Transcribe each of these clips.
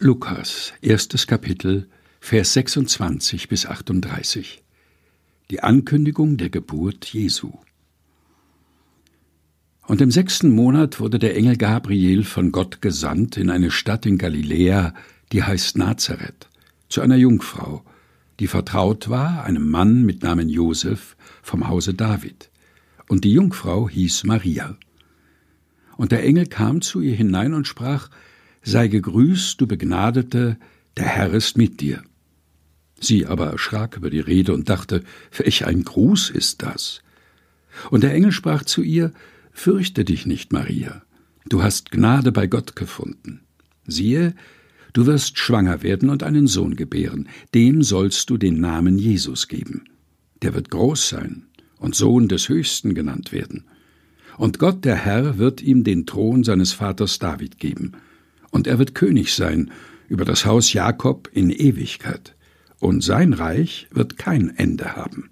Lukas, erstes Kapitel, Vers 26 bis 38. Die Ankündigung der Geburt Jesu. Und im sechsten Monat wurde der Engel Gabriel von Gott gesandt in eine Stadt in Galiläa, die heißt Nazareth, zu einer Jungfrau, die vertraut war einem Mann mit Namen Josef vom Hause David. Und die Jungfrau hieß Maria. Und der Engel kam zu ihr hinein und sprach, Sei gegrüßt, du Begnadete, der Herr ist mit dir. Sie aber erschrak über die Rede und dachte, welch ein Gruß ist das? Und der Engel sprach zu ihr, Fürchte dich nicht, Maria, du hast Gnade bei Gott gefunden. Siehe, du wirst schwanger werden und einen Sohn gebären, dem sollst du den Namen Jesus geben. Der wird groß sein und Sohn des Höchsten genannt werden. Und Gott der Herr wird ihm den Thron seines Vaters David geben, und er wird König sein über das Haus Jakob in Ewigkeit, und sein Reich wird kein Ende haben.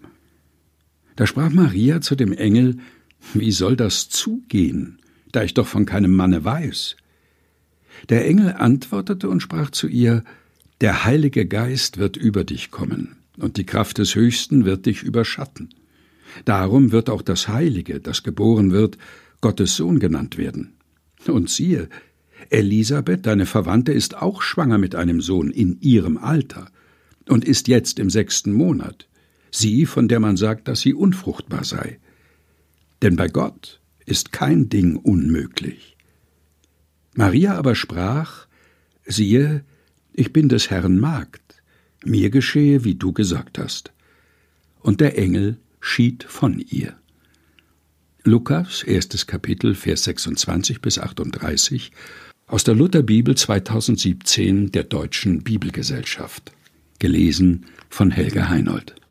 Da sprach Maria zu dem Engel, Wie soll das zugehen, da ich doch von keinem Manne weiß? Der Engel antwortete und sprach zu ihr, Der Heilige Geist wird über dich kommen, und die Kraft des Höchsten wird dich überschatten. Darum wird auch das Heilige, das geboren wird, Gottes Sohn genannt werden. Und siehe, Elisabeth, deine Verwandte, ist auch schwanger mit einem Sohn in ihrem Alter und ist jetzt im sechsten Monat, sie, von der man sagt, dass sie unfruchtbar sei. Denn bei Gott ist kein Ding unmöglich. Maria aber sprach, siehe, ich bin des Herrn Magd, mir geschehe, wie du gesagt hast. Und der Engel schied von ihr. Lukas, erstes Kapitel, Vers 26 bis 38 aus der Lutherbibel 2017 der Deutschen Bibelgesellschaft. Gelesen von Helga Heinold.